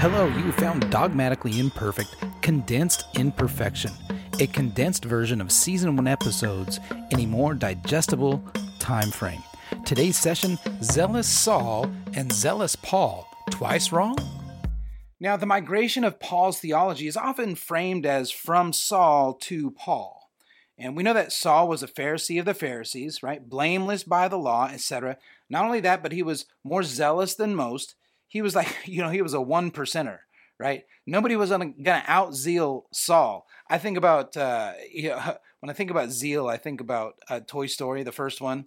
Hello, you found Dogmatically Imperfect, Condensed Imperfection, a condensed version of season one episodes in a more digestible time frame. Today's session Zealous Saul and Zealous Paul, twice wrong? Now, the migration of Paul's theology is often framed as from Saul to Paul. And we know that Saul was a Pharisee of the Pharisees, right? Blameless by the law, etc. Not only that, but he was more zealous than most he was like, you know, he was a one percenter, right? Nobody was gonna, gonna out zeal Saul. I think about, uh, you know, when I think about zeal, I think about uh, Toy Story, the first one.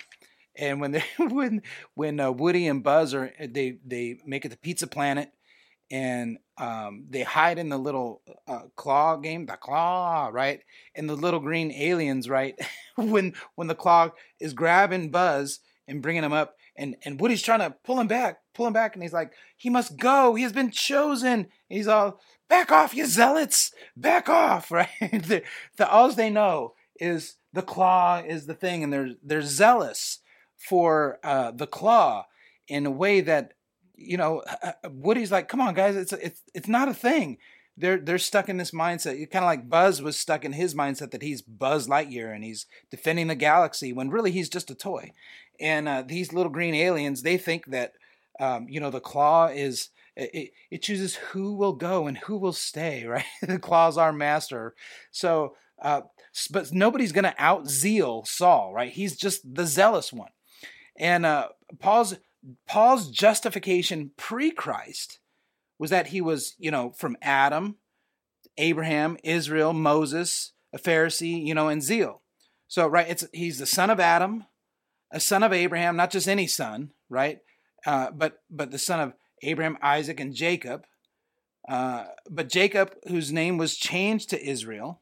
And when they, when when uh, Woody and Buzz are they they make it to Pizza Planet, and um, they hide in the little uh, claw game, the claw, right? And the little green aliens, right? when when the claw is grabbing Buzz and bringing him up, and and Woody's trying to pull him back, pull him back, and he's like, he must go. He has been chosen. And he's all, back off, you zealots, back off, right? the, the all they know is the claw is the thing, and they're they're zealous for uh, the claw in a way that you know uh, uh, Woody's like, come on, guys, it's it's it's not a thing. They're they're stuck in this mindset. You Kind of like Buzz was stuck in his mindset that he's Buzz Lightyear and he's defending the galaxy when really he's just a toy. And uh, these little green aliens, they think that um, you know the claw is it, it chooses who will go and who will stay. Right, the claw's our master. So, uh, but nobody's going to out zeal Saul. Right, he's just the zealous one. And uh, Paul's Paul's justification pre-Christ was that he was, you know, from Adam, Abraham, Israel, Moses, a Pharisee, you know, and zeal. So, right, it's he's the son of Adam, a son of Abraham, not just any son, right? Uh, but but the son of Abraham, Isaac, and Jacob. Uh, but Jacob, whose name was changed to Israel,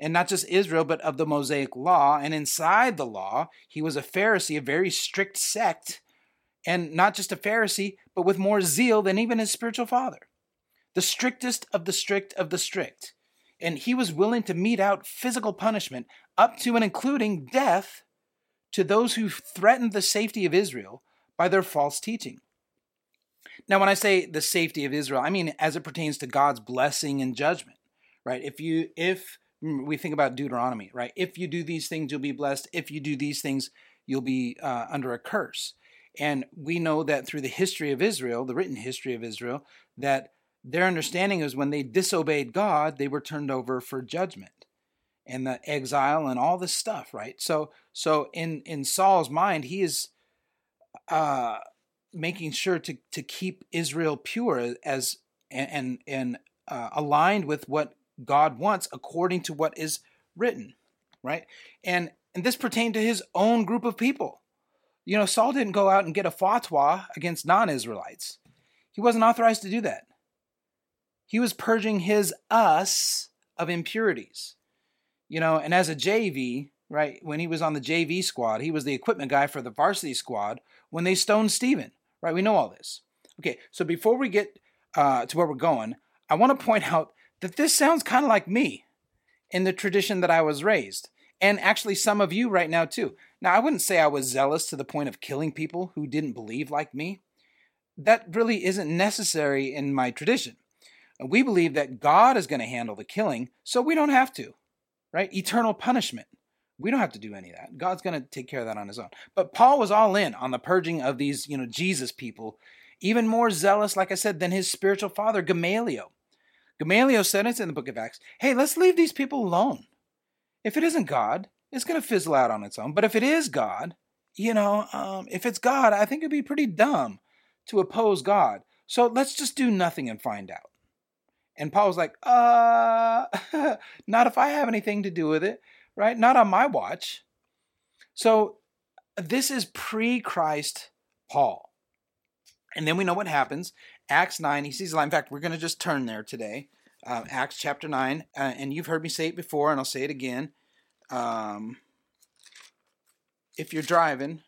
and not just Israel, but of the Mosaic law. And inside the law, he was a Pharisee, a very strict sect, and not just a Pharisee, but with more zeal than even his spiritual father. The strictest of the strict of the strict. And he was willing to mete out physical punishment up to and including death to those who threatened the safety of Israel by their false teaching. Now, when I say the safety of Israel, I mean as it pertains to God's blessing and judgment, right? If you, if we think about Deuteronomy, right? If you do these things, you'll be blessed. If you do these things, you'll be uh, under a curse. And we know that through the history of Israel, the written history of Israel, that their understanding is when they disobeyed God, they were turned over for judgment and the exile and all this stuff, right? So, so in in Saul's mind, he is uh, making sure to to keep Israel pure as and and uh, aligned with what God wants according to what is written, right? And and this pertained to his own group of people. You know, Saul didn't go out and get a fatwa against non-Israelites. He wasn't authorized to do that. He was purging his us of impurities. You know, and as a JV, right, when he was on the JV squad, he was the equipment guy for the varsity squad when they stoned Stephen, right? We know all this. Okay, so before we get uh, to where we're going, I want to point out that this sounds kind of like me in the tradition that I was raised, and actually some of you right now too. Now, I wouldn't say I was zealous to the point of killing people who didn't believe like me. That really isn't necessary in my tradition. We believe that God is going to handle the killing, so we don't have to, right? Eternal punishment. We don't have to do any of that. God's going to take care of that on his own. But Paul was all in on the purging of these, you know, Jesus people, even more zealous, like I said, than his spiritual father, Gamaliel. Gamaliel said it in the book of Acts hey, let's leave these people alone. If it isn't God, it's going to fizzle out on its own. But if it is God, you know, um, if it's God, I think it'd be pretty dumb to oppose God. So let's just do nothing and find out. And Paul was like, uh, not if I have anything to do with it right? Not on my watch. So this is pre Christ Paul. And then we know what happens. Acts 9, he sees a line. In fact, we're going to just turn there today. Uh, Acts chapter 9. Uh, and you've heard me say it before, and I'll say it again. Um, if you're driving,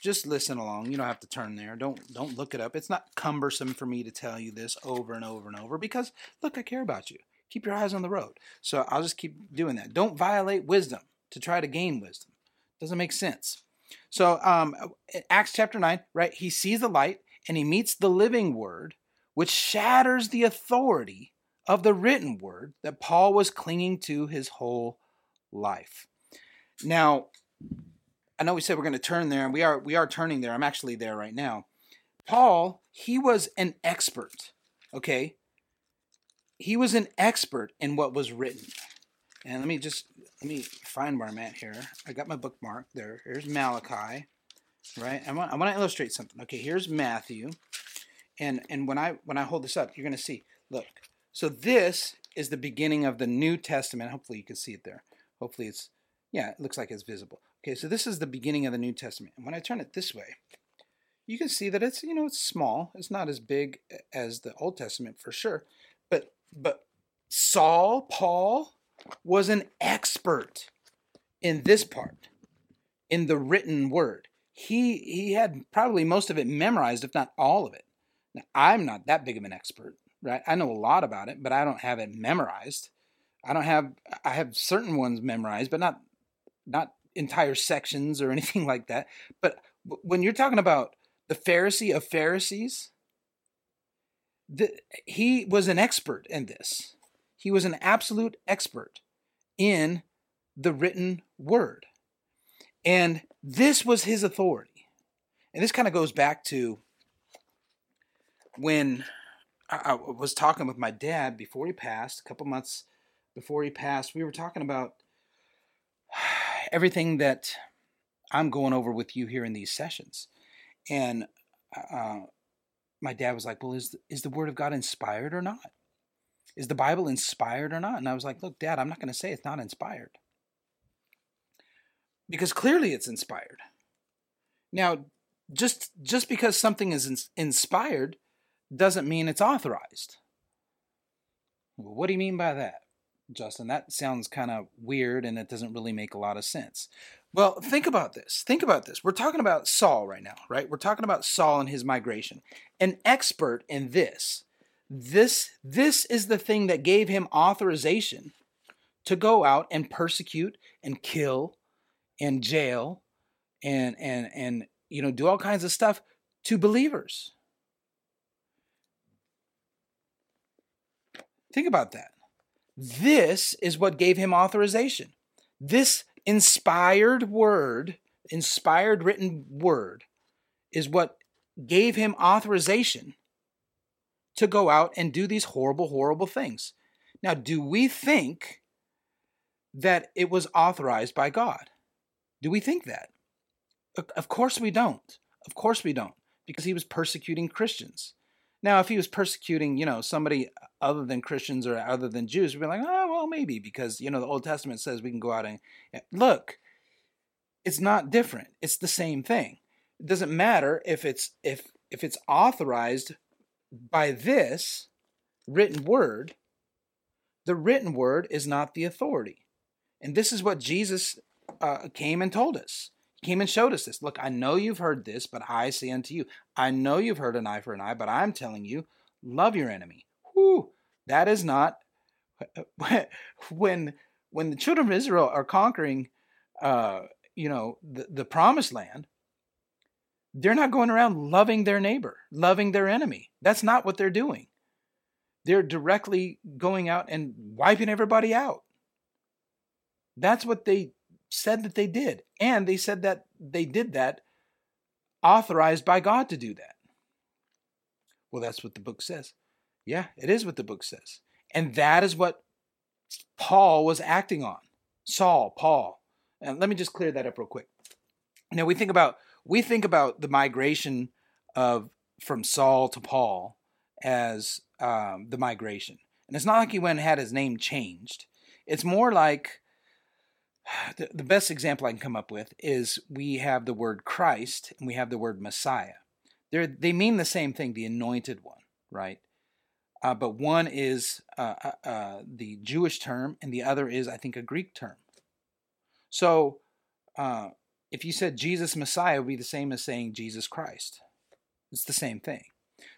just listen along. You don't have to turn there. Don't don't look it up. It's not cumbersome for me to tell you this over and over and over because look, I care about you. Keep your eyes on the road. So I'll just keep doing that. Don't violate wisdom to try to gain wisdom. Doesn't make sense. So um, Acts chapter 9, right? He sees the light and he meets the living word, which shatters the authority of the written word that Paul was clinging to his whole life. Now, I know we said we're going to turn there, and we are we are turning there. I'm actually there right now. Paul, he was an expert, okay? He was an expert in what was written. And let me just let me find where I'm at here. I got my bookmark there. Here's Malachi, right? I want I want to illustrate something. Okay, here's Matthew, and and when I when I hold this up, you're going to see. Look, so this is the beginning of the New Testament. Hopefully, you can see it there. Hopefully, it's yeah, it looks like it's visible. Okay, so this is the beginning of the New Testament. And when I turn it this way, you can see that it's you know it's small. It's not as big as the Old Testament for sure, but but Saul, Paul, was an expert in this part, in the written word. He he had probably most of it memorized, if not all of it. Now, I'm not that big of an expert, right? I know a lot about it, but I don't have it memorized. I don't have I have certain ones memorized, but not not entire sections or anything like that. But when you're talking about the Pharisee of Pharisees, the, he was an expert in this. He was an absolute expert in the written word. And this was his authority. And this kind of goes back to when I was talking with my dad before he passed, a couple months before he passed. We were talking about everything that I'm going over with you here in these sessions. And uh, my dad was like, "Well, is is the Word of God inspired or not? Is the Bible inspired or not?" And I was like, "Look, Dad, I'm not going to say it's not inspired because clearly it's inspired. Now, just just because something is in, inspired doesn't mean it's authorized. Well, what do you mean by that, Justin? That sounds kind of weird, and it doesn't really make a lot of sense. Well, think about this. Think about this. We're talking about Saul right now, right? We're talking about Saul and his migration. An expert in this. This this is the thing that gave him authorization to go out and persecute and kill and jail and and and you know do all kinds of stuff to believers. Think about that. This is what gave him authorization. This inspired word, inspired written word, is what gave him authorization to go out and do these horrible, horrible things. Now, do we think that it was authorized by God? Do we think that? Of course we don't. Of course we don't, because he was persecuting Christians. Now, if he was persecuting, you know, somebody other than Christians or other than Jews, we'd be like, oh, well, maybe, because, you know, the Old Testament says we can go out and look, it's not different. It's the same thing. It doesn't matter if it's if if it's authorized by this written word, the written word is not the authority. And this is what Jesus uh, came and told us came and showed us this. Look, I know you've heard this, but I say unto you, I know you've heard an eye for an eye, but I'm telling you, love your enemy. Whew, that is not when when the children of Israel are conquering, uh, you know, the, the promised land. They're not going around loving their neighbor, loving their enemy. That's not what they're doing. They're directly going out and wiping everybody out. That's what they said that they did. And they said that they did that authorized by God to do that. Well, that's what the book says. Yeah, it is what the book says. And that is what Paul was acting on. Saul, Paul. And let me just clear that up real quick. Now we think about we think about the migration of from Saul to Paul as um, the migration, and it's not like he went and had his name changed. It's more like the, the best example I can come up with is we have the word Christ and we have the word Messiah. They're, they mean the same thing, the anointed one, right? Uh, but one is uh, uh, uh, the Jewish term, and the other is, I think, a Greek term. So, uh, if you said Jesus Messiah, it would be the same as saying Jesus Christ. It's the same thing.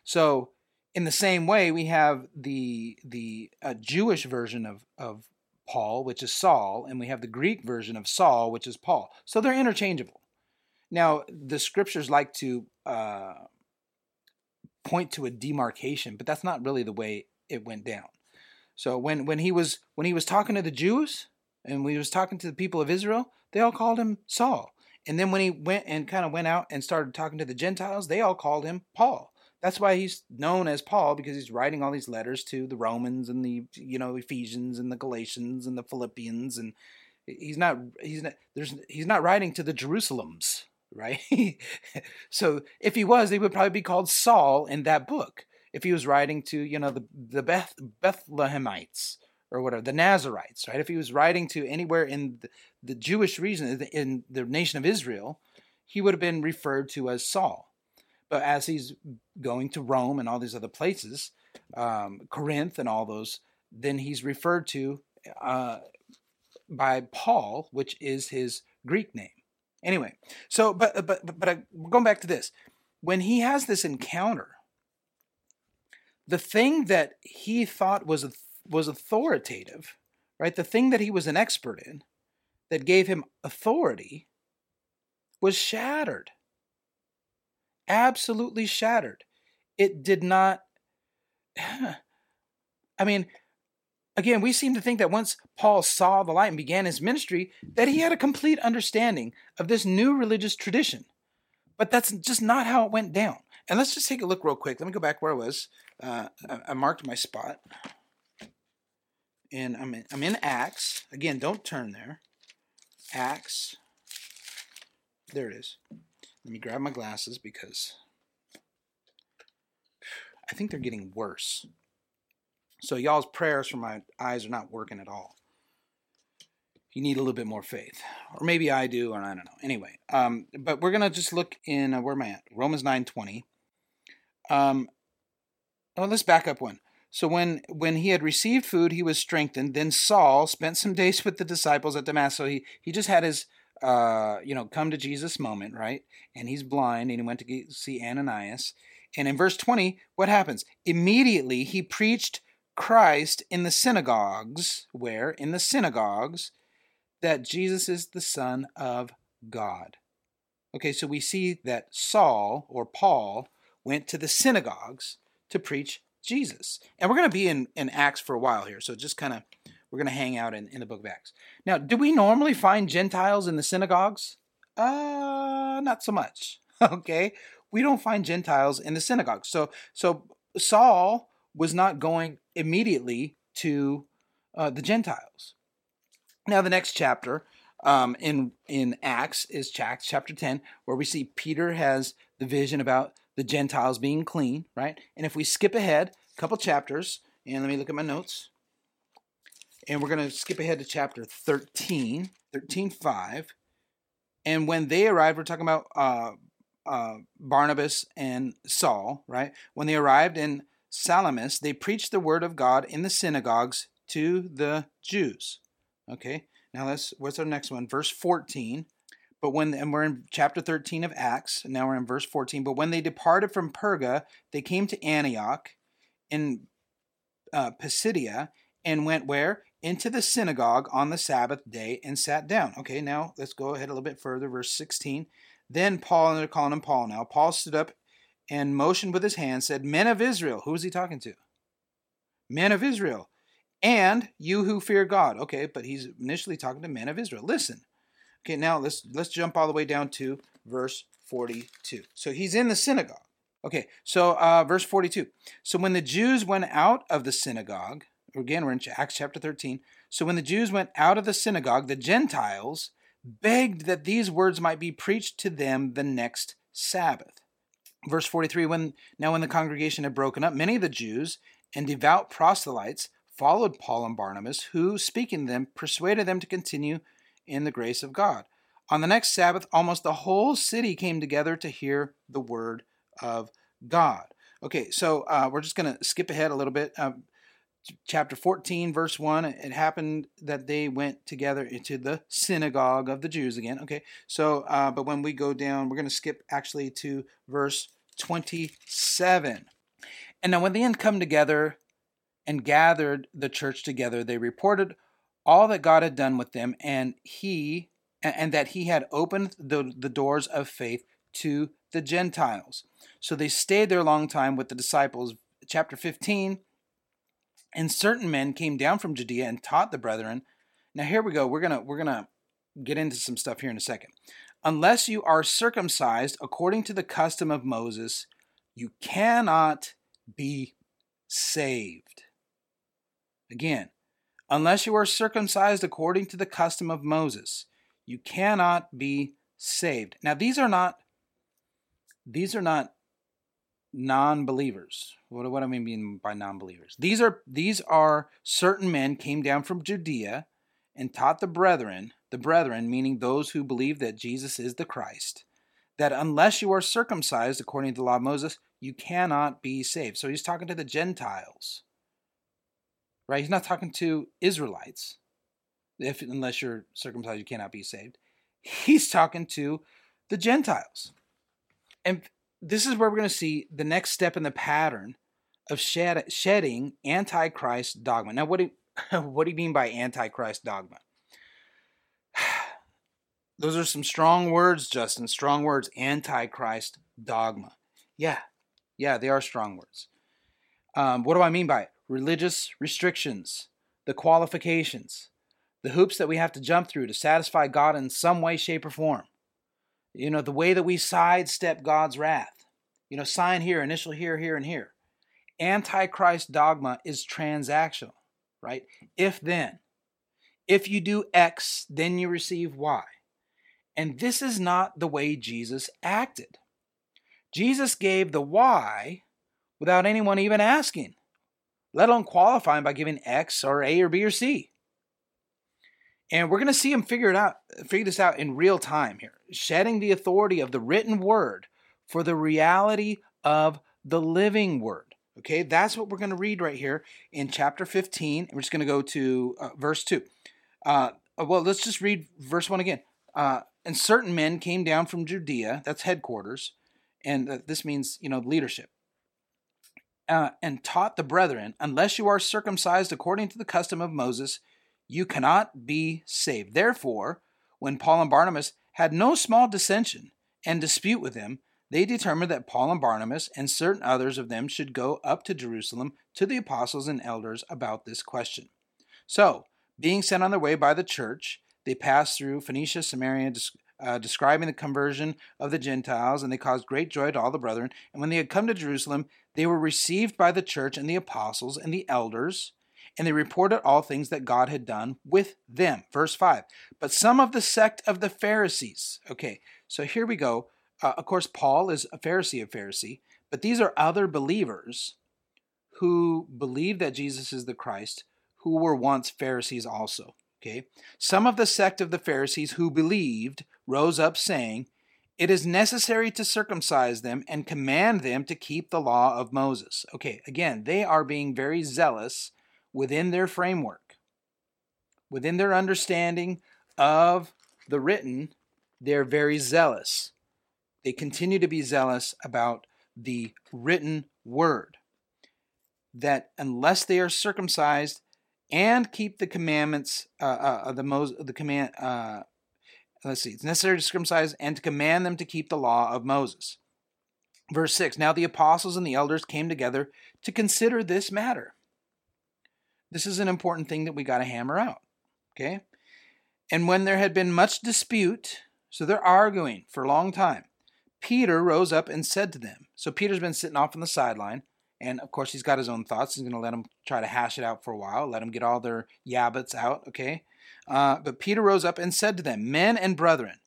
So, in the same way, we have the the uh, Jewish version of of Paul, which is Saul, and we have the Greek version of Saul, which is Paul. So they're interchangeable. Now, the scriptures like to uh, point to a demarcation, but that's not really the way it went down. So when when he was when he was talking to the Jews and when he was talking to the people of Israel, they all called him Saul. And then when he went and kind of went out and started talking to the Gentiles, they all called him Paul. That's why he's known as Paul because he's writing all these letters to the Romans and the you know Ephesians and the Galatians and the Philippians and he's not he's not there's he's not writing to the Jerusalems, right? so if he was, he would probably be called Saul in that book. If he was writing to you know the the Beth Bethlehemites or whatever the Nazarites, right? If he was writing to anywhere in the, the Jewish region in the nation of Israel, he would have been referred to as Saul. But as he's going to Rome and all these other places, um, Corinth and all those, then he's referred to uh, by Paul, which is his Greek name. Anyway, so but but but I, going back to this, when he has this encounter, the thing that he thought was was authoritative, right? The thing that he was an expert in, that gave him authority, was shattered absolutely shattered. It did not. I mean, again, we seem to think that once Paul saw the light and began his ministry, that he had a complete understanding of this new religious tradition. But that's just not how it went down. And let's just take a look real quick. Let me go back where I was. Uh, I marked my spot. And I'm in, I'm in Acts. Again, don't turn there. Acts. There it is. Let me grab my glasses because I think they're getting worse. So y'all's prayers for my eyes are not working at all. You need a little bit more faith, or maybe I do, or I don't know. Anyway, um, but we're gonna just look in uh, where am I at? Romans nine twenty. Um, well, let's back up one. So when when he had received food, he was strengthened. Then Saul spent some days with the disciples at Damascus. So he he just had his uh, you know, come to Jesus moment, right? And he's blind and he went to see Ananias. And in verse 20, what happens? Immediately he preached Christ in the synagogues, where? In the synagogues, that Jesus is the Son of God. Okay, so we see that Saul or Paul went to the synagogues to preach Jesus. And we're going to be in, in Acts for a while here, so just kind of we're going to hang out in, in the book of Acts. Now, do we normally find Gentiles in the synagogues? Uh, not so much. Okay. We don't find Gentiles in the synagogues. So, so Saul was not going immediately to uh, the Gentiles. Now, the next chapter um, in in Acts is Acts chapter ten, where we see Peter has the vision about the Gentiles being clean, right? And if we skip ahead a couple chapters, and let me look at my notes. And we're going to skip ahead to chapter 13, 13 5. And when they arrived, we're talking about uh, uh, Barnabas and Saul, right? When they arrived in Salamis, they preached the word of God in the synagogues to the Jews. Okay, now let's, what's our next one? Verse 14. But when, and we're in chapter 13 of Acts, now we're in verse 14. But when they departed from Perga, they came to Antioch in uh, Pisidia and went where? Into the synagogue on the Sabbath day and sat down. Okay, now let's go ahead a little bit further. Verse 16. Then Paul, and they're calling him Paul now, Paul stood up and motioned with his hand, said, Men of Israel. who is he talking to? Men of Israel. And you who fear God. Okay, but he's initially talking to men of Israel. Listen. Okay, now let's let's jump all the way down to verse 42. So he's in the synagogue. Okay, so uh, verse 42. So when the Jews went out of the synagogue, Again, we're in Acts chapter 13. So when the Jews went out of the synagogue, the Gentiles begged that these words might be preached to them the next Sabbath. Verse 43 when now when the congregation had broken up many of the Jews and devout proselytes followed Paul and Barnabas who speaking to them persuaded them to continue in the grace of God. On the next Sabbath almost the whole city came together to hear the word of God. Okay, so uh, we're just going to skip ahead a little bit. Uh, chapter 14 verse 1 it happened that they went together into the synagogue of the jews again okay so uh, but when we go down we're going to skip actually to verse 27 and now when they had come together and gathered the church together they reported all that god had done with them and he and that he had opened the, the doors of faith to the Gentiles. So they stayed there a long time with the disciples. Chapter 15 And certain men came down from Judea and taught the brethren. Now here we go. We're to we're to get into some stuff here in a second. Unless you are circumcised according to the custom of Moses, you cannot be saved. Again, unless you are circumcised according to the custom of Moses, you cannot be saved. Now these are not these are not non-believers. What, what do I mean by non-believers? These are these are certain men came down from Judea and taught the brethren, the brethren meaning those who believe that Jesus is the Christ, that unless you are circumcised according to the law of Moses, you cannot be saved. So he's talking to the Gentiles. Right? He's not talking to Israelites. If unless you're circumcised you cannot be saved. He's talking to the Gentiles. And this is where we're going to see the next step in the pattern of shed, shedding antichrist dogma. Now, what do, what do you mean by antichrist dogma? Those are some strong words, Justin. Strong words. Antichrist dogma. Yeah, yeah, they are strong words. Um, what do I mean by it? Religious restrictions, the qualifications, the hoops that we have to jump through to satisfy God in some way, shape, or form. You know, the way that we sidestep God's wrath. You know, sign here, initial here, here, and here. Antichrist dogma is transactional, right? If then. If you do X, then you receive Y. And this is not the way Jesus acted. Jesus gave the Y without anyone even asking, let alone qualifying by giving X or A or B or C. And we're going to see him figure it out, figure this out in real time here, shedding the authority of the written word for the reality of the living word. Okay, that's what we're going to read right here in chapter 15. We're just going to go to uh, verse 2. Uh, well, let's just read verse 1 again. Uh, and certain men came down from Judea, that's headquarters, and this means, you know, leadership, uh, and taught the brethren, unless you are circumcised according to the custom of Moses, you cannot be saved. Therefore, when Paul and Barnabas had no small dissension and dispute with them, they determined that Paul and Barnabas and certain others of them should go up to Jerusalem to the apostles and elders about this question. So, being sent on their way by the church, they passed through Phoenicia, Samaria, uh, describing the conversion of the Gentiles, and they caused great joy to all the brethren. And when they had come to Jerusalem, they were received by the church and the apostles and the elders and they reported all things that God had done with them. Verse 5. But some of the sect of the Pharisees. Okay, so here we go. Uh, of course, Paul is a Pharisee of Pharisee, but these are other believers who believe that Jesus is the Christ, who were once Pharisees also. Okay, some of the sect of the Pharisees who believed rose up, saying, It is necessary to circumcise them and command them to keep the law of Moses. Okay, again, they are being very zealous within their framework, within their understanding of the written, they're very zealous. They continue to be zealous about the written word. That unless they are circumcised and keep the commandments, uh, uh, the Mos- the command, uh, let's see, it's necessary to circumcise and to command them to keep the law of Moses. Verse 6 Now the apostles and the elders came together to consider this matter. This is an important thing that we got to hammer out. Okay? And when there had been much dispute, so they're arguing for a long time, Peter rose up and said to them. So Peter's been sitting off on the sideline, and of course he's got his own thoughts. He's going to let them try to hash it out for a while, let them get all their yeah buts out, okay? Uh, but Peter rose up and said to them, Men and brethren,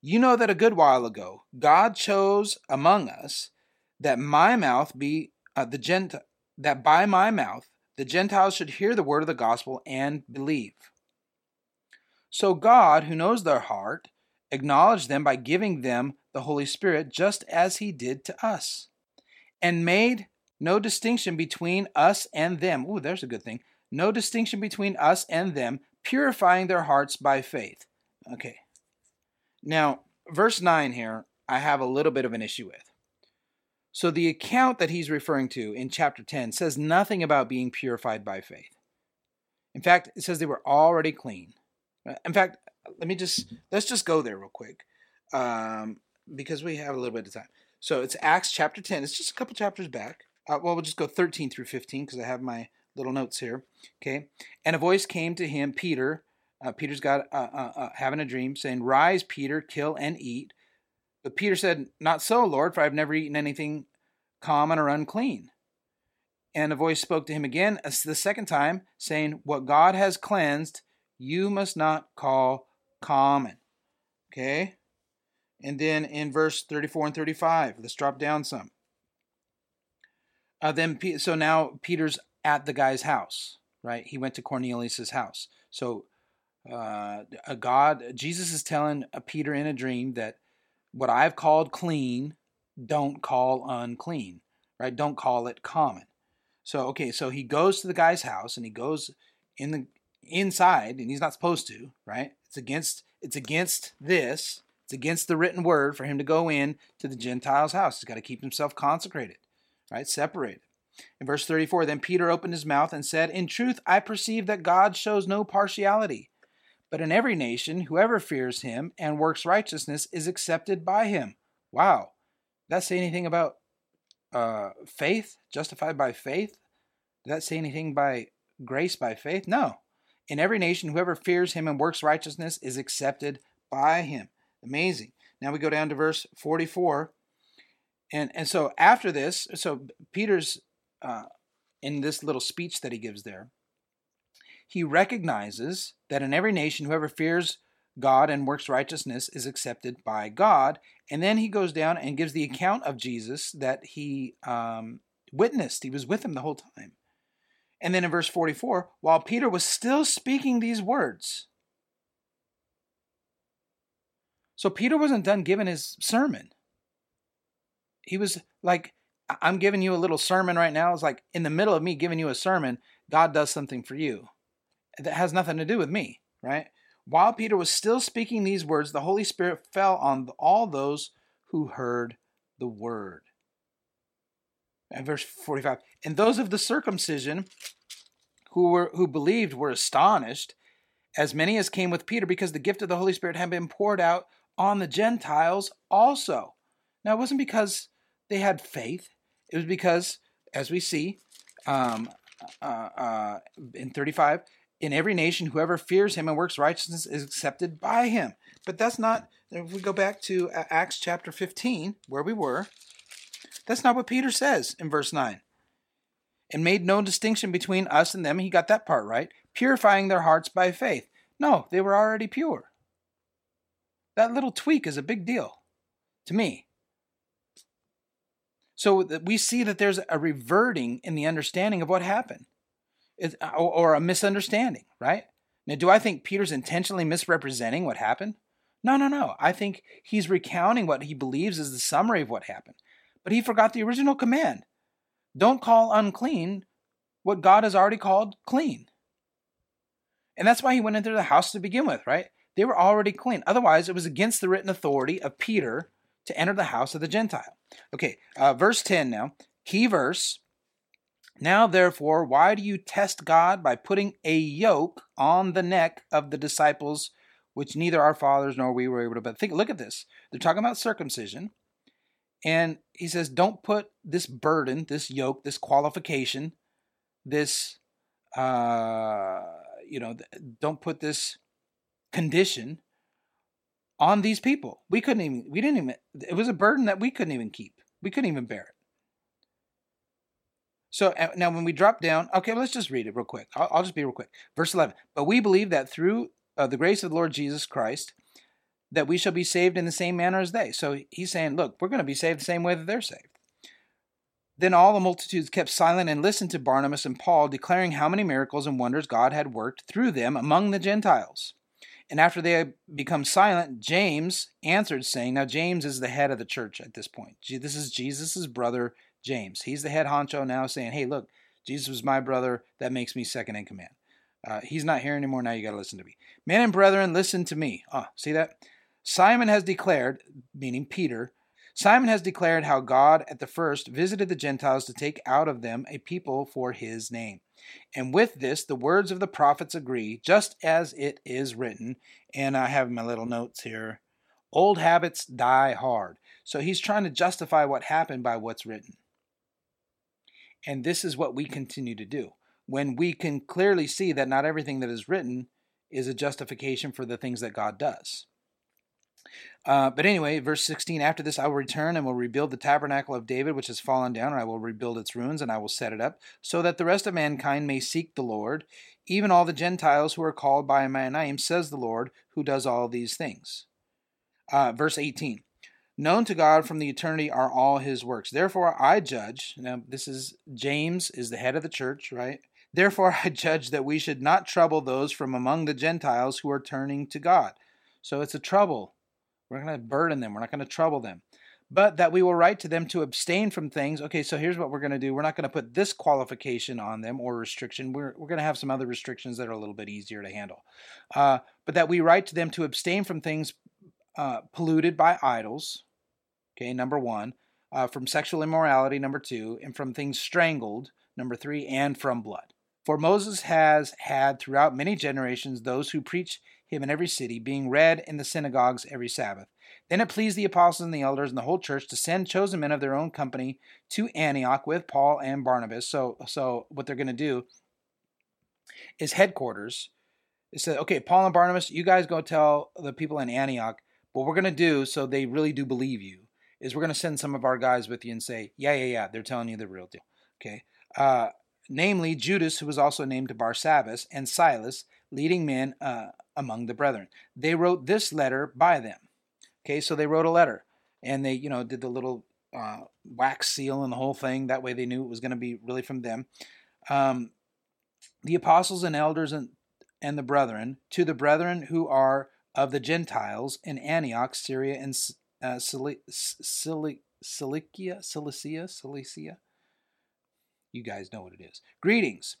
you know that a good while ago God chose among us that my mouth be uh, the gent that by my mouth the Gentiles should hear the word of the gospel and believe. So God, who knows their heart, acknowledged them by giving them the Holy Spirit just as he did to us, and made no distinction between us and them. Ooh, there's a good thing. No distinction between us and them, purifying their hearts by faith. Okay. Now, verse 9 here, I have a little bit of an issue with. So the account that he's referring to in chapter 10 says nothing about being purified by faith. In fact, it says they were already clean. Uh, in fact, let me just let's just go there real quick. Um, because we have a little bit of time. So it's Acts chapter 10. It's just a couple chapters back. Uh, well, we'll just go 13 through 15 because I have my little notes here. Okay. And a voice came to him, Peter. Uh, Peter's got uh, uh, uh, having a dream, saying, "Rise, Peter, kill and eat." But Peter said, "Not so, Lord, for I've never eaten anything common or unclean." And a voice spoke to him again the second time, saying, What God has cleansed, you must not call common. Okay? And then in verse 34 and 35, let's drop down some. Uh, then, so now Peter's at the guy's house, right? He went to Cornelius's house. So, uh, God, Jesus is telling Peter in a dream that what I've called clean, don't call unclean, right? Don't call it common. So okay, so he goes to the guy's house and he goes in the inside and he's not supposed to, right? It's against it's against this. It's against the written word for him to go in to the Gentiles' house. He's got to keep himself consecrated, right? Separated. In verse 34, then Peter opened his mouth and said, In truth, I perceive that God shows no partiality, but in every nation, whoever fears him and works righteousness is accepted by him. Wow. Does that say anything about uh, faith, justified by faith? Does that say anything by grace by faith? No. In every nation, whoever fears him and works righteousness is accepted by him. Amazing. Now we go down to verse 44. And, and so after this, so Peter's uh, in this little speech that he gives there, he recognizes that in every nation, whoever fears God and works righteousness is accepted by God. And then he goes down and gives the account of Jesus that he um, witnessed. He was with him the whole time. And then in verse 44, while Peter was still speaking these words, so Peter wasn't done giving his sermon. He was like, I'm giving you a little sermon right now. It's like in the middle of me giving you a sermon, God does something for you. That has nothing to do with me, right? While Peter was still speaking these words, the Holy Spirit fell on all those who heard the word. And verse 45 And those of the circumcision who were who believed were astonished, as many as came with Peter, because the gift of the Holy Spirit had been poured out on the Gentiles also. Now, it wasn't because they had faith, it was because, as we see um, uh, uh, in 35, in every nation, whoever fears him and works righteousness is accepted by him. But that's not, if we go back to Acts chapter 15, where we were, that's not what Peter says in verse 9. And made no distinction between us and them. He got that part right. Purifying their hearts by faith. No, they were already pure. That little tweak is a big deal to me. So we see that there's a reverting in the understanding of what happened or a misunderstanding, right? Now, do I think Peter's intentionally misrepresenting what happened? No, no, no. I think he's recounting what he believes is the summary of what happened. But he forgot the original command don't call unclean what God has already called clean. And that's why he went into the house to begin with, right? They were already clean. Otherwise, it was against the written authority of Peter to enter the house of the Gentile. Okay, uh, verse 10 now. Key verse. Now, therefore, why do you test God by putting a yoke on the neck of the disciples, which neither our fathers nor we were able to? But think, look at this. They're talking about circumcision, and he says, "Don't put this burden, this yoke, this qualification, this, uh, you know, don't put this condition on these people. We couldn't even, we didn't even. It was a burden that we couldn't even keep. We couldn't even bear it." So now, when we drop down, okay, let's just read it real quick. I'll, I'll, just be real quick. Verse 11. But we believe that through uh, the grace of the Lord Jesus Christ, that we shall be saved in the same manner as they. So he's saying, look, we're going to be saved the same way that they're saved. Then all the multitudes kept silent and listened to Barnabas and Paul, declaring how many miracles and wonders God had worked through them among the Gentiles. And after they had become silent, James answered, saying, Now James is the head of the church at this point. This is Jesus' brother James. He's the head honcho now saying, hey, look, Jesus was my brother. That makes me second in command. Uh, he's not here anymore. Now you got to listen to me. Men and brethren, listen to me. Oh, see that? Simon has declared, meaning Peter, Simon has declared how God at the first visited the Gentiles to take out of them a people for his name. And with this, the words of the prophets agree, just as it is written. And I have my little notes here. Old habits die hard. So he's trying to justify what happened by what's written. And this is what we continue to do. When we can clearly see that not everything that is written is a justification for the things that God does. Uh, but anyway, verse 16 After this I will return and will rebuild the tabernacle of David, which has fallen down, and I will rebuild its ruins, and I will set it up, so that the rest of mankind may seek the Lord, even all the Gentiles who are called by my name, says the Lord, who does all these things. Uh, verse 18 Known to God from the eternity are all his works. Therefore I judge, now this is James is the head of the church, right? Therefore I judge that we should not trouble those from among the Gentiles who are turning to God. So it's a trouble we're not going to burden them. We're not going to trouble them. But that we will write to them to abstain from things. Okay, so here's what we're going to do. We're not going to put this qualification on them or restriction. We're, we're going to have some other restrictions that are a little bit easier to handle. Uh, but that we write to them to abstain from things uh, polluted by idols. Okay, number one. Uh, from sexual immorality, number two. And from things strangled, number three. And from blood. For Moses has had throughout many generations those who preach him in every city, being read in the synagogues every Sabbath. Then it pleased the apostles and the elders and the whole church to send chosen men of their own company to Antioch with Paul and Barnabas. So, so what they're going to do is headquarters. It said, okay, Paul and Barnabas, you guys go tell the people in Antioch. What we're going to do, so they really do believe you, is we're going to send some of our guys with you and say, yeah, yeah, yeah, they're telling you the real deal. Okay. Uh, namely, Judas, who was also named Barsabbas, and Silas, leading men uh, among the brethren. They wrote this letter by them. Okay, so they wrote a letter and they, you know, did the little uh, wax seal and the whole thing. That way they knew it was going to be really from them. Um, the apostles and elders and, and the brethren, to the brethren who are of the Gentiles in Antioch, Syria, and uh, Cilicia, Cilicia, Cilicia. You guys know what it is. Greetings.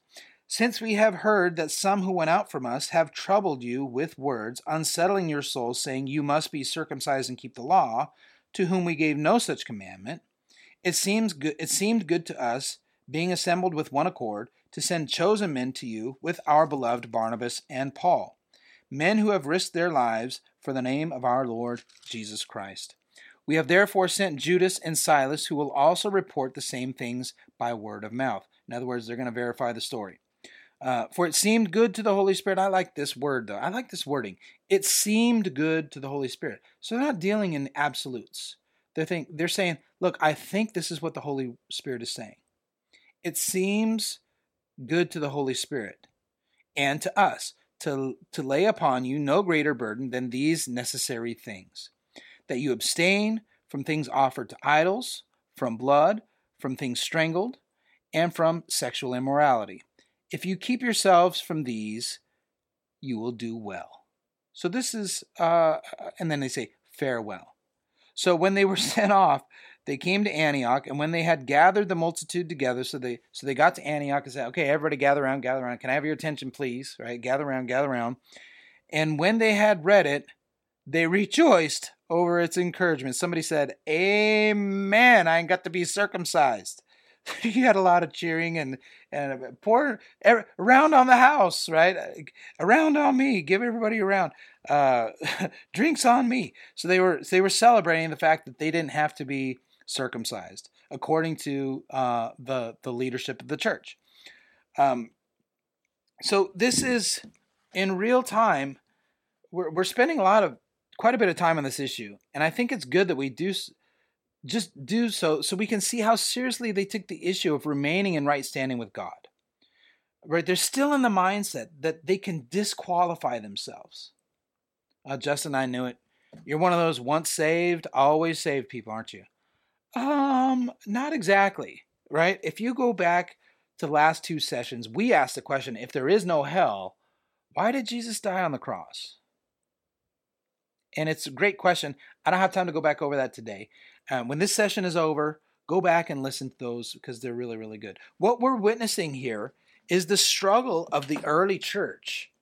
Since we have heard that some who went out from us have troubled you with words, unsettling your souls, saying, You must be circumcised and keep the law, to whom we gave no such commandment, it, seems good, it seemed good to us, being assembled with one accord, to send chosen men to you with our beloved Barnabas and Paul, men who have risked their lives for the name of our Lord Jesus Christ. We have therefore sent Judas and Silas, who will also report the same things by word of mouth. In other words, they're going to verify the story. Uh, for it seemed good to the Holy Spirit. I like this word though. I like this wording. It seemed good to the Holy Spirit. So they're not dealing in absolutes. They're think they're saying, look, I think this is what the Holy Spirit is saying. It seems good to the Holy Spirit and to us to, to lay upon you no greater burden than these necessary things that you abstain from things offered to idols, from blood, from things strangled, and from sexual immorality. If you keep yourselves from these, you will do well. So this is, uh, and then they say, farewell. So when they were sent off, they came to Antioch, and when they had gathered the multitude together, so they so they got to Antioch and said, "Okay, everybody, gather around, gather around. Can I have your attention, please? Right? Gather around, gather around." And when they had read it, they rejoiced over its encouragement. Somebody said, "Amen! I ain't got to be circumcised." you had a lot of cheering and and pour around on the house, right? Around on me, give everybody around. Uh, drinks on me. So they were they were celebrating the fact that they didn't have to be circumcised, according to uh, the the leadership of the church. Um, so this is in real time. We're we're spending a lot of quite a bit of time on this issue, and I think it's good that we do just do so so we can see how seriously they took the issue of remaining in right standing with God. Right? They're still in the mindset that they can disqualify themselves. Uh, Justin, I knew it. You're one of those once saved, always saved people, aren't you? Um, not exactly. Right? If you go back to last two sessions, we asked the question if there is no hell, why did Jesus die on the cross? And it's a great question. I don't have time to go back over that today. Um, when this session is over, go back and listen to those because they're really, really good. What we're witnessing here is the struggle of the early church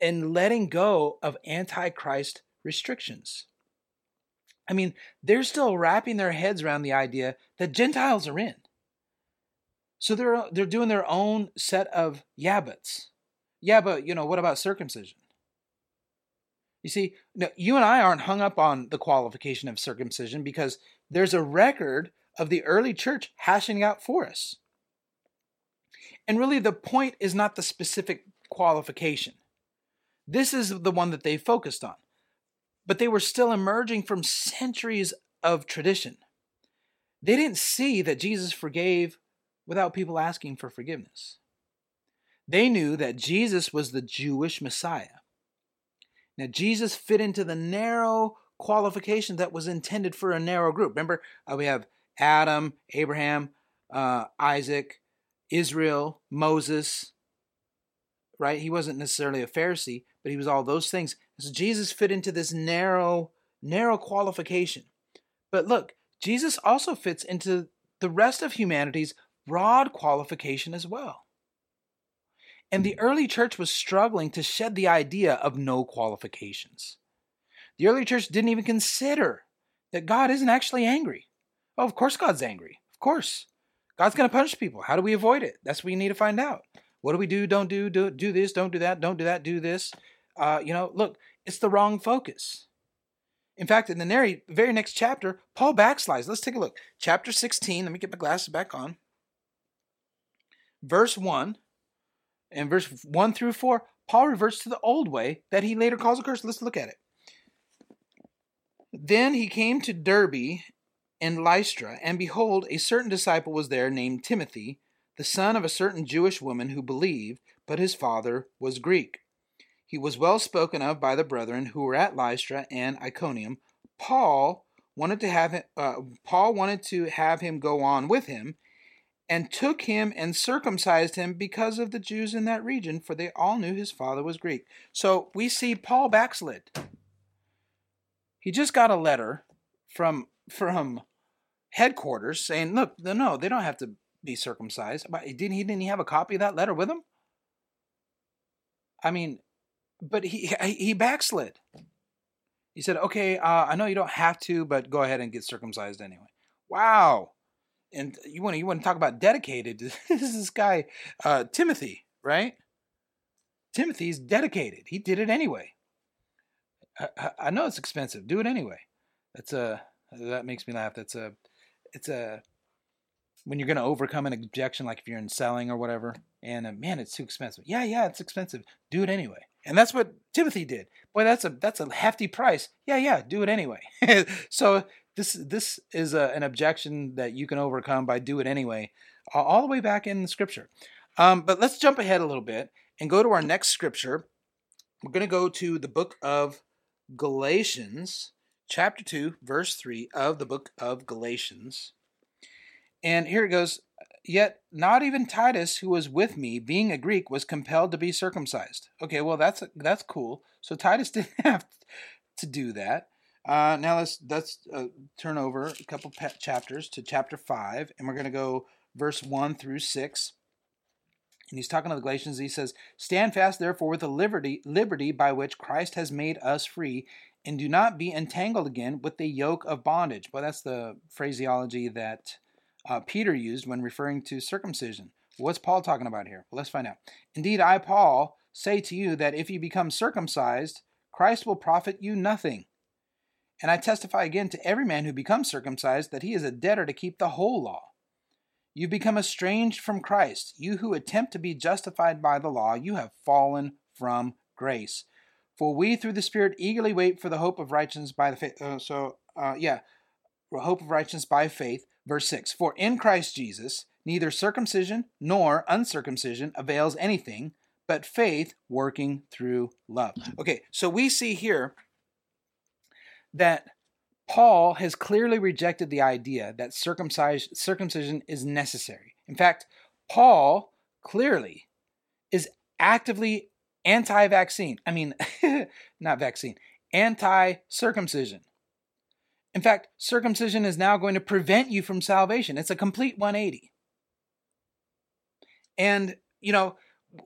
in letting go of antichrist restrictions. I mean, they're still wrapping their heads around the idea that Gentiles are in. So they're they're doing their own set of yeah buts. Yeah, but you know, what about circumcision? You see, no, you and I aren't hung up on the qualification of circumcision because there's a record of the early church hashing out for us. And really, the point is not the specific qualification. This is the one that they focused on. But they were still emerging from centuries of tradition. They didn't see that Jesus forgave without people asking for forgiveness. They knew that Jesus was the Jewish Messiah. Now, Jesus fit into the narrow qualification that was intended for a narrow group. Remember, uh, we have Adam, Abraham, uh, Isaac, Israel, Moses, right? He wasn't necessarily a Pharisee, but he was all those things. So Jesus fit into this narrow, narrow qualification. But look, Jesus also fits into the rest of humanity's broad qualification as well. And the early church was struggling to shed the idea of no qualifications. The early church didn't even consider that God isn't actually angry. Oh, of course God's angry. Of course. God's going to punish people. How do we avoid it? That's what we need to find out. What do we do? Don't do, do, do this, don't do that, don't do that, do this. Uh, you know, look, it's the wrong focus. In fact, in the very, very next chapter, Paul backslides. Let's take a look. Chapter 16, let me get my glasses back on. Verse 1 and verse 1 through 4, Paul reverts to the old way that he later calls a curse. Let's look at it. Then he came to Derbe and Lystra, and behold, a certain disciple was there named Timothy, the son of a certain Jewish woman who believed, but his father was Greek. He was well spoken of by the brethren who were at Lystra and Iconium. Paul wanted to have him, uh, Paul wanted to have him go on with him, and took him and circumcised him because of the Jews in that region, for they all knew his father was Greek. So we see Paul backslid. He just got a letter from from headquarters saying, "Look, no, they don't have to be circumcised." But didn't he didn't he have a copy of that letter with him? I mean, but he he backslid. He said, "Okay, uh, I know you don't have to, but go ahead and get circumcised anyway." Wow and you want to you want to talk about dedicated. this is this guy uh, Timothy, right? Timothy's dedicated. He did it anyway. I, I, know it's expensive. Do it anyway. That's a that makes me laugh. That's a it's a when you're going to overcome an objection, like if you're in selling or whatever, and uh, man, it's too expensive. Yeah, yeah, it's expensive. Do it anyway. And that's what Timothy did. Boy, that's a that's a hefty price. Yeah, yeah, do it anyway. so this this is a, an objection that you can overcome by do it anyway, all the way back in Scripture. Um, but let's jump ahead a little bit and go to our next scripture. We're going to go to the book of Galatians, chapter 2, verse 3 of the book of Galatians. And here it goes Yet not even Titus, who was with me, being a Greek, was compelled to be circumcised. Okay, well that's that's cool. So Titus didn't have to do that. Uh, now let's let's uh, turn over a couple chapters to chapter five, and we're going to go verse one through six. And he's talking to the Galatians. He says, "Stand fast, therefore, with the liberty liberty by which Christ has made us free, and do not be entangled again with the yoke of bondage." Well, that's the phraseology that uh, Peter used when referring to circumcision. What's Paul talking about here? Well, let's find out. Indeed, I, Paul, say to you that if you become circumcised, Christ will profit you nothing. And I testify again to every man who becomes circumcised that he is a debtor to keep the whole law. You become estranged from Christ. You who attempt to be justified by the law, you have fallen from grace. For we, through the Spirit, eagerly wait for the hope of righteousness by the faith. Uh, so, uh, yeah, hope of righteousness by faith. Verse 6 For in Christ Jesus, neither circumcision nor uncircumcision avails anything, but faith working through love. Okay, so we see here that Paul has clearly rejected the idea that circumcision is necessary. In fact, Paul clearly is actively anti vaccine. I mean, not vaccine, anti circumcision. In fact, circumcision is now going to prevent you from salvation. It's a complete 180. And, you know,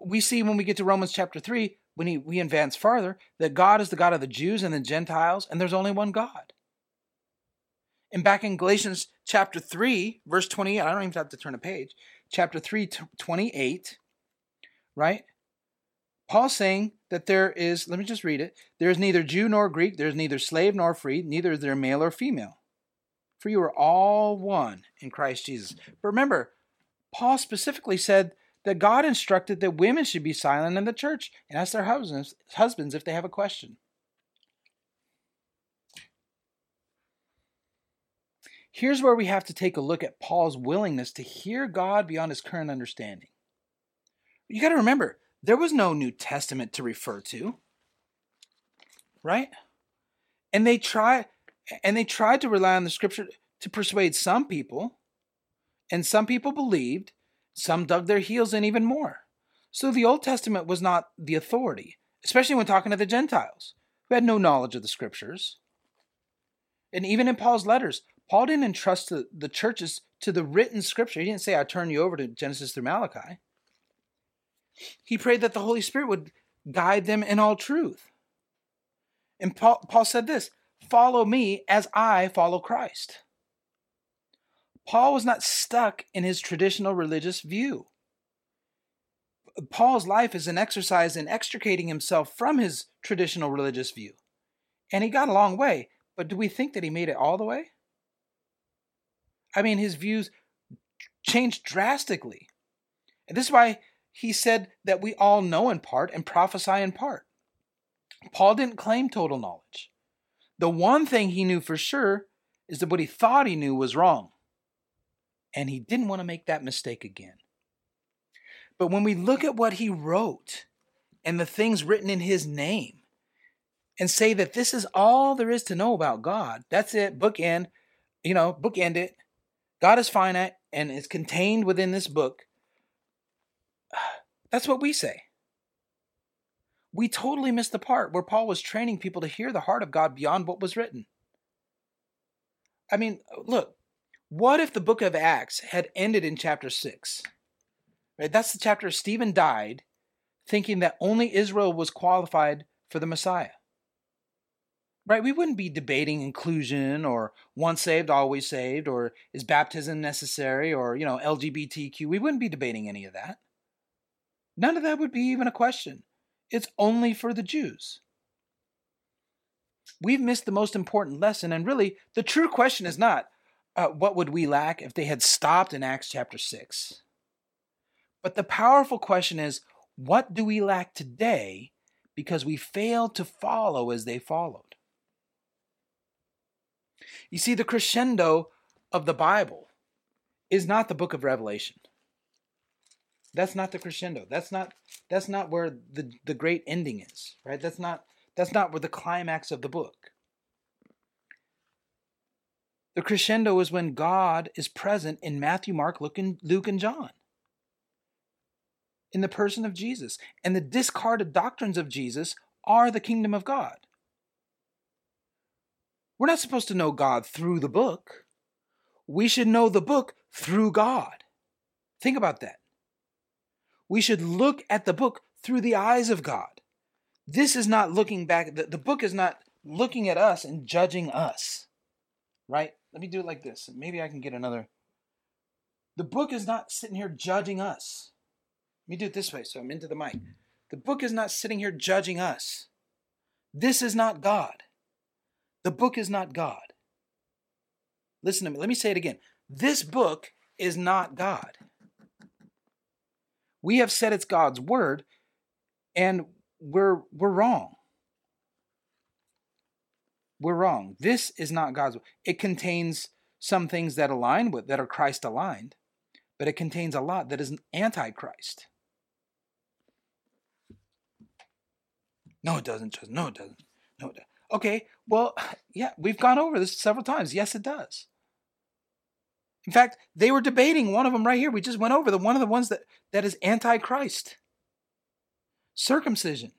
we see when we get to Romans chapter 3, when he, we advance farther, that God is the God of the Jews and the Gentiles, and there's only one God. And back in Galatians chapter 3, verse 28, I don't even have to turn a page, chapter 3, 28, right? Paul's saying that there is, let me just read it. There is neither Jew nor Greek, there is neither slave nor free, neither is there male or female. For you are all one in Christ Jesus. But remember, Paul specifically said that God instructed that women should be silent in the church and ask their husbands, husbands if they have a question. Here's where we have to take a look at Paul's willingness to hear God beyond his current understanding. You got to remember, there was no New Testament to refer to. Right? And they try and they tried to rely on the scripture to persuade some people, and some people believed, some dug their heels in even more. So the Old Testament was not the authority, especially when talking to the Gentiles, who had no knowledge of the scriptures. And even in Paul's letters, Paul didn't entrust the, the churches to the written scripture. He didn't say, I turn you over to Genesis through Malachi. He prayed that the Holy Spirit would guide them in all truth. And Paul, Paul said this follow me as I follow Christ. Paul was not stuck in his traditional religious view. Paul's life is an exercise in extricating himself from his traditional religious view. And he got a long way, but do we think that he made it all the way? I mean, his views changed drastically. And this is why he said that we all know in part and prophesy in part. Paul didn't claim total knowledge. The one thing he knew for sure is that what he thought he knew was wrong. And he didn't want to make that mistake again. But when we look at what he wrote and the things written in his name and say that this is all there is to know about God, that's it, bookend, you know, bookend it. God is finite and is contained within this book. That's what we say we totally missed the part where Paul was training people to hear the heart of God beyond what was written. I mean, look, what if the book of Acts had ended in chapter 6? Right? That's the chapter Stephen died thinking that only Israel was qualified for the Messiah. Right? We wouldn't be debating inclusion or once saved, always saved, or is baptism necessary, or, you know, LGBTQ. We wouldn't be debating any of that. None of that would be even a question. It's only for the Jews. We've missed the most important lesson, and really, the true question is not uh, what would we lack if they had stopped in Acts chapter 6? But the powerful question is what do we lack today because we failed to follow as they followed? You see, the crescendo of the Bible is not the book of Revelation. That's not the crescendo. That's not that's not where the the great ending is, right? That's not that's not where the climax of the book. The crescendo is when God is present in Matthew, Mark, Luke, and, Luke, and John. In the person of Jesus. And the discarded doctrines of Jesus are the kingdom of God. We're not supposed to know God through the book. We should know the book through God. Think about that. We should look at the book through the eyes of God. This is not looking back, the, the book is not looking at us and judging us. Right? Let me do it like this. Maybe I can get another. The book is not sitting here judging us. Let me do it this way so I'm into the mic. The book is not sitting here judging us. This is not God. The book is not God. Listen to me. Let me say it again. This book is not God. We have said it's God's word, and we're we're wrong. We're wrong. This is not God's word. It contains some things that align with that are Christ aligned, but it contains a lot that is anti-Christ. No, it doesn't. No, it doesn't. No, it doesn't. Okay, well, yeah, we've gone over this several times. Yes, it does. In fact, they were debating one of them right here. We just went over the one of the ones that, that is antichrist. Circumcision.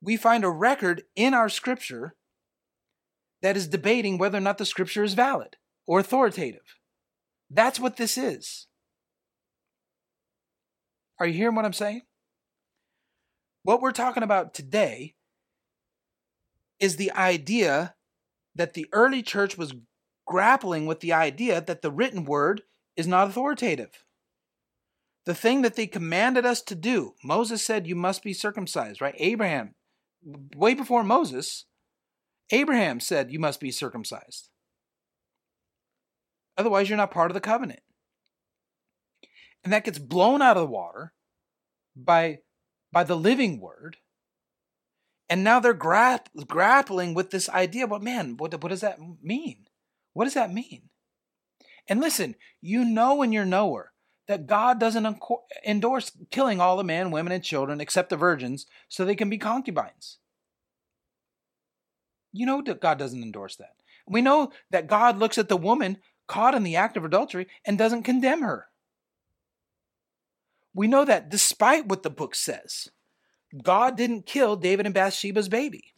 We find a record in our scripture that is debating whether or not the scripture is valid or authoritative. That's what this is. Are you hearing what I'm saying? What we're talking about today is the idea that the early church was grappling with the idea that the written word is not authoritative. the thing that they commanded us to do. Moses said, You must be circumcised, right? Abraham, way before Moses, Abraham said, You must be circumcised. Otherwise, you're not part of the covenant. And that gets blown out of the water by, by the living word. And now they're gra- grappling with this idea. But man, what, what does that mean? What does that mean? And listen, you know in your knower that God doesn't endorse killing all the men, women, and children except the virgins so they can be concubines. You know that God doesn't endorse that. We know that God looks at the woman caught in the act of adultery and doesn't condemn her. We know that despite what the book says, God didn't kill David and Bathsheba's baby.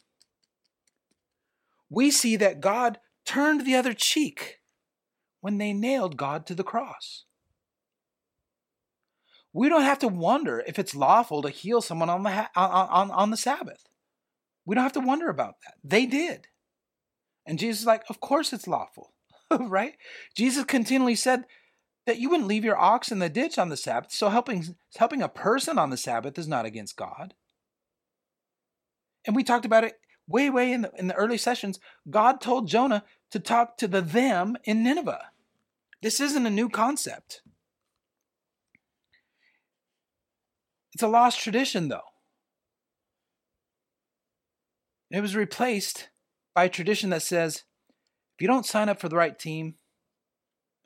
We see that God turned the other cheek when they nailed God to the cross. We don't have to wonder if it's lawful to heal someone on the, ha- on, on, on the Sabbath. We don't have to wonder about that. They did. And Jesus is like, Of course it's lawful, right? Jesus continually said that you wouldn't leave your ox in the ditch on the Sabbath, so helping, helping a person on the Sabbath is not against God. And we talked about it way, way in the, in the early sessions. God told Jonah to talk to the them in Nineveh. This isn't a new concept. It's a lost tradition, though. It was replaced by a tradition that says if you don't sign up for the right team,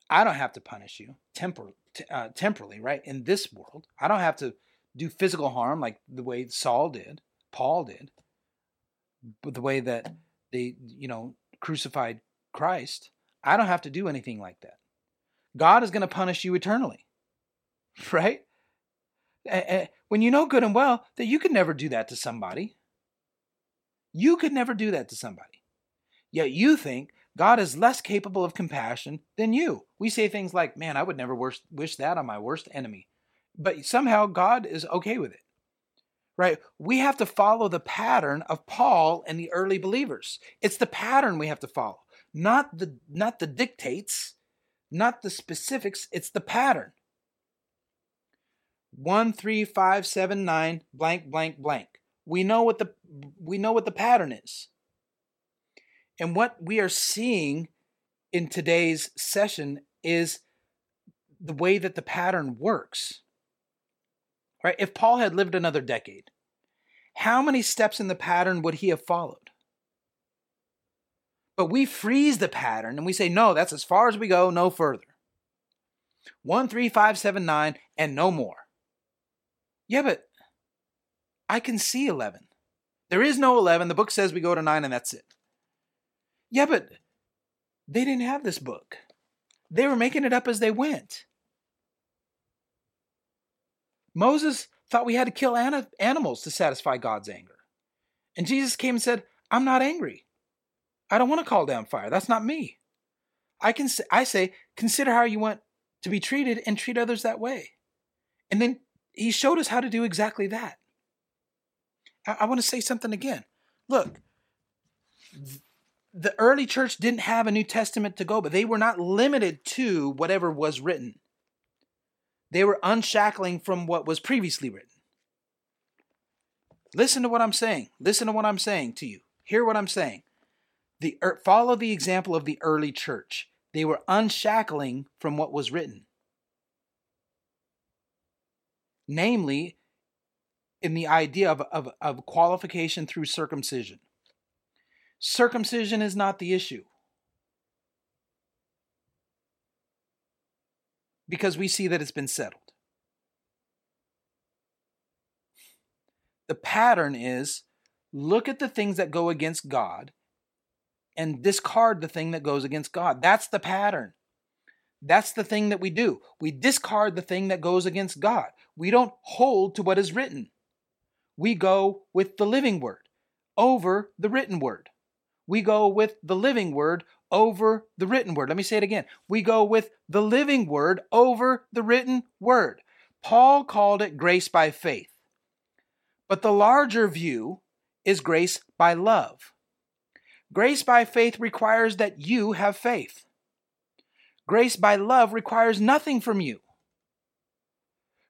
I don't have to punish you tempor- uh, temporally, right? In this world, I don't have to do physical harm like the way Saul did, Paul did, the way that they, you know, crucified Christ. I don't have to do anything like that. God is going to punish you eternally, right? when you know good and well that you could never do that to somebody. You could never do that to somebody. Yet you think God is less capable of compassion than you. We say things like, man, I would never wish that on my worst enemy. But somehow God is okay with it. Right? We have to follow the pattern of Paul and the early believers. It's the pattern we have to follow, not the not the dictates, not the specifics, it's the pattern. 13579 blank blank blank. We know what the we know what the pattern is. And what we are seeing in today's session is the way that the pattern works. Right? If Paul had lived another decade, how many steps in the pattern would he have followed? But we freeze the pattern and we say, no, that's as far as we go, no further. 13579 and no more. Yeah, but I can see 11. There is no 11. The book says we go to 9 and that's it. Yeah, but they didn't have this book. They were making it up as they went. Moses thought we had to kill animals to satisfy God's anger. And Jesus came and said, I'm not angry. I don't want to call down fire. That's not me. I can say, I say, consider how you want to be treated and treat others that way. And then he showed us how to do exactly that. I, I want to say something again. Look, the early church didn't have a New Testament to go, but they were not limited to whatever was written. They were unshackling from what was previously written. Listen to what I'm saying. Listen to what I'm saying to you. Hear what I'm saying. The er, follow the example of the early church. They were unshackling from what was written. Namely, in the idea of, of, of qualification through circumcision. Circumcision is not the issue. Because we see that it's been settled. The pattern is look at the things that go against God and discard the thing that goes against God. That's the pattern. That's the thing that we do. We discard the thing that goes against God. We don't hold to what is written. We go with the living word over the written word we go with the living word over the written word. Let me say it again. We go with the living word over the written word. Paul called it grace by faith. But the larger view is grace by love. Grace by faith requires that you have faith. Grace by love requires nothing from you.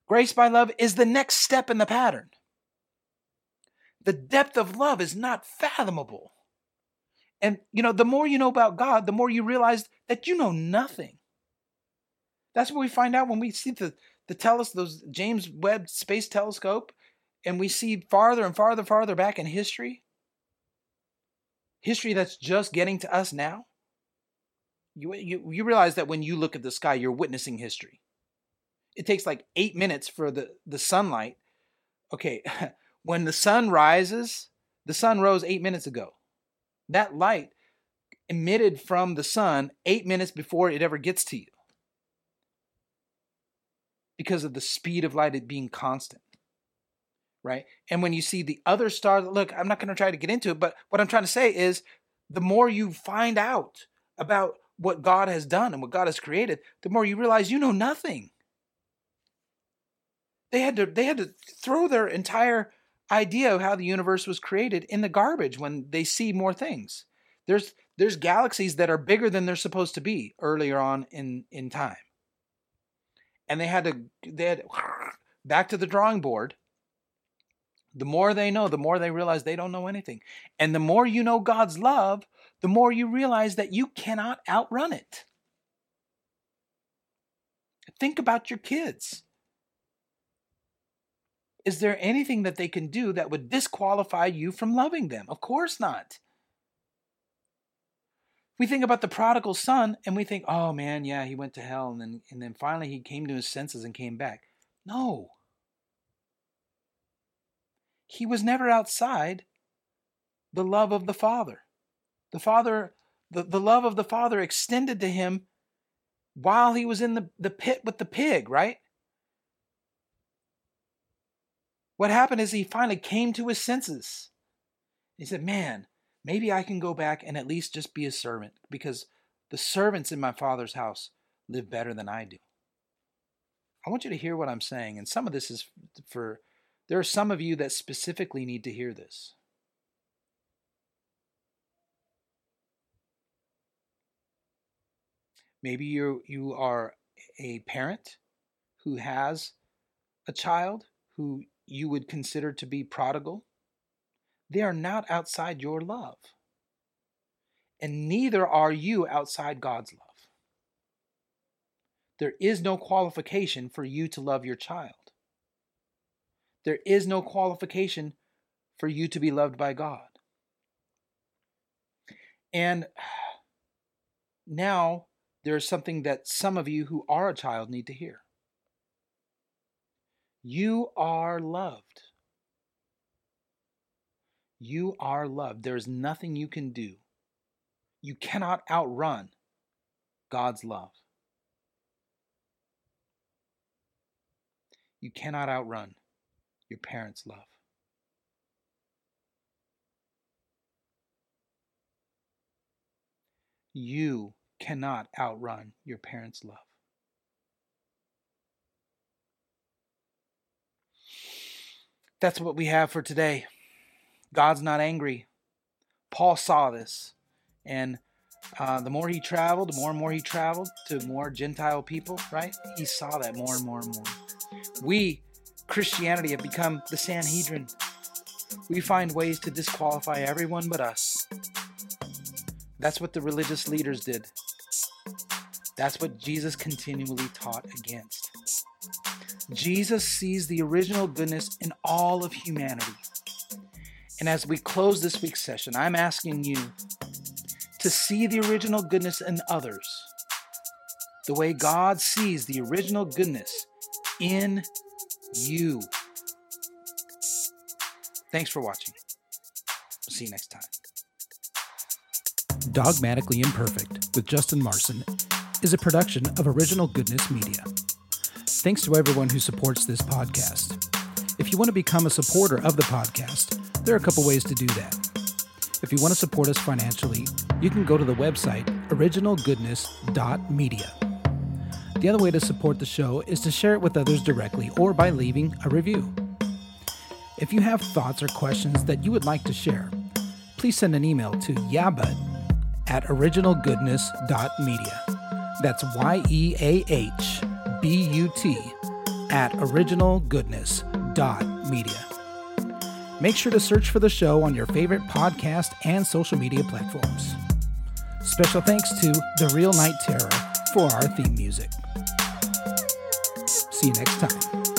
Grace by love is the next step in the pattern. The depth of love is not fathomable. And, you know, the more you know about God, the more you realize that you know nothing. That's what we find out when we see the, the teles- those James Webb Space Telescope and we see farther and farther, farther back in history. History that's just getting to us now. You, you, you realize that when you look at the sky, you're witnessing history it takes like eight minutes for the, the sunlight. Okay, when the sun rises, the sun rose eight minutes ago. That light emitted from the sun eight minutes before it ever gets to you. Because of the speed of light it being constant right? And when you see the other stars look i'm not going to try to get into it but what i'm trying to say is the more you find out about what god has done and what god has created the more you realize you know nothing. They had to they had to throw their entire idea of how the universe was created in the garbage when they see more things. There's there's galaxies that are bigger than they're supposed to be earlier on in in time. And they had to they had back to the drawing board. The more they know, the more they realize they don't know anything. And the more you know God's love, the more you realize that you cannot outrun it. Think about your kids. Is there anything that they can do that would disqualify you from loving them? Of course not. We think about the prodigal son and we think, oh man, yeah, he went to hell and then, and then finally he came to his senses and came back. No. He was never outside the love of the Father. The Father, the, the love of the Father extended to him while he was in the, the pit with the pig, right? What happened is he finally came to his senses. He said, Man, maybe I can go back and at least just be a servant because the servants in my father's house live better than I do. I want you to hear what I'm saying. And some of this is for, there are some of you that specifically need to hear this. Maybe you you are a parent who has a child who you would consider to be prodigal, they are not outside your love. And neither are you outside God's love. There is no qualification for you to love your child. There is no qualification for you to be loved by God. And now there is something that some of you who are a child need to hear. You are loved. You are loved. There is nothing you can do. You cannot outrun God's love. You cannot outrun your parents' love. You cannot outrun your parents' love. That's what we have for today. God's not angry. Paul saw this. And uh, the more he traveled, the more and more he traveled to more Gentile people, right? He saw that more and more and more. We, Christianity, have become the Sanhedrin. We find ways to disqualify everyone but us. That's what the religious leaders did. That's what Jesus continually taught against. Jesus sees the original goodness in all of humanity. And as we close this week's session, I'm asking you to see the original goodness in others the way God sees the original goodness in you. Thanks for watching. see you next time. Dogmatically Imperfect with Justin Marson is a production of Original Goodness Media. Thanks to everyone who supports this podcast. If you want to become a supporter of the podcast, there are a couple ways to do that. If you want to support us financially, you can go to the website originalgoodness.media. The other way to support the show is to share it with others directly or by leaving a review. If you have thoughts or questions that you would like to share, please send an email to yeahbut at originalgoodness.media. That's Y E A H B U T at originalgoodness.media. Make sure to search for the show on your favorite podcast and social media platforms. Special thanks to The Real Night Terror for our theme music. See you next time.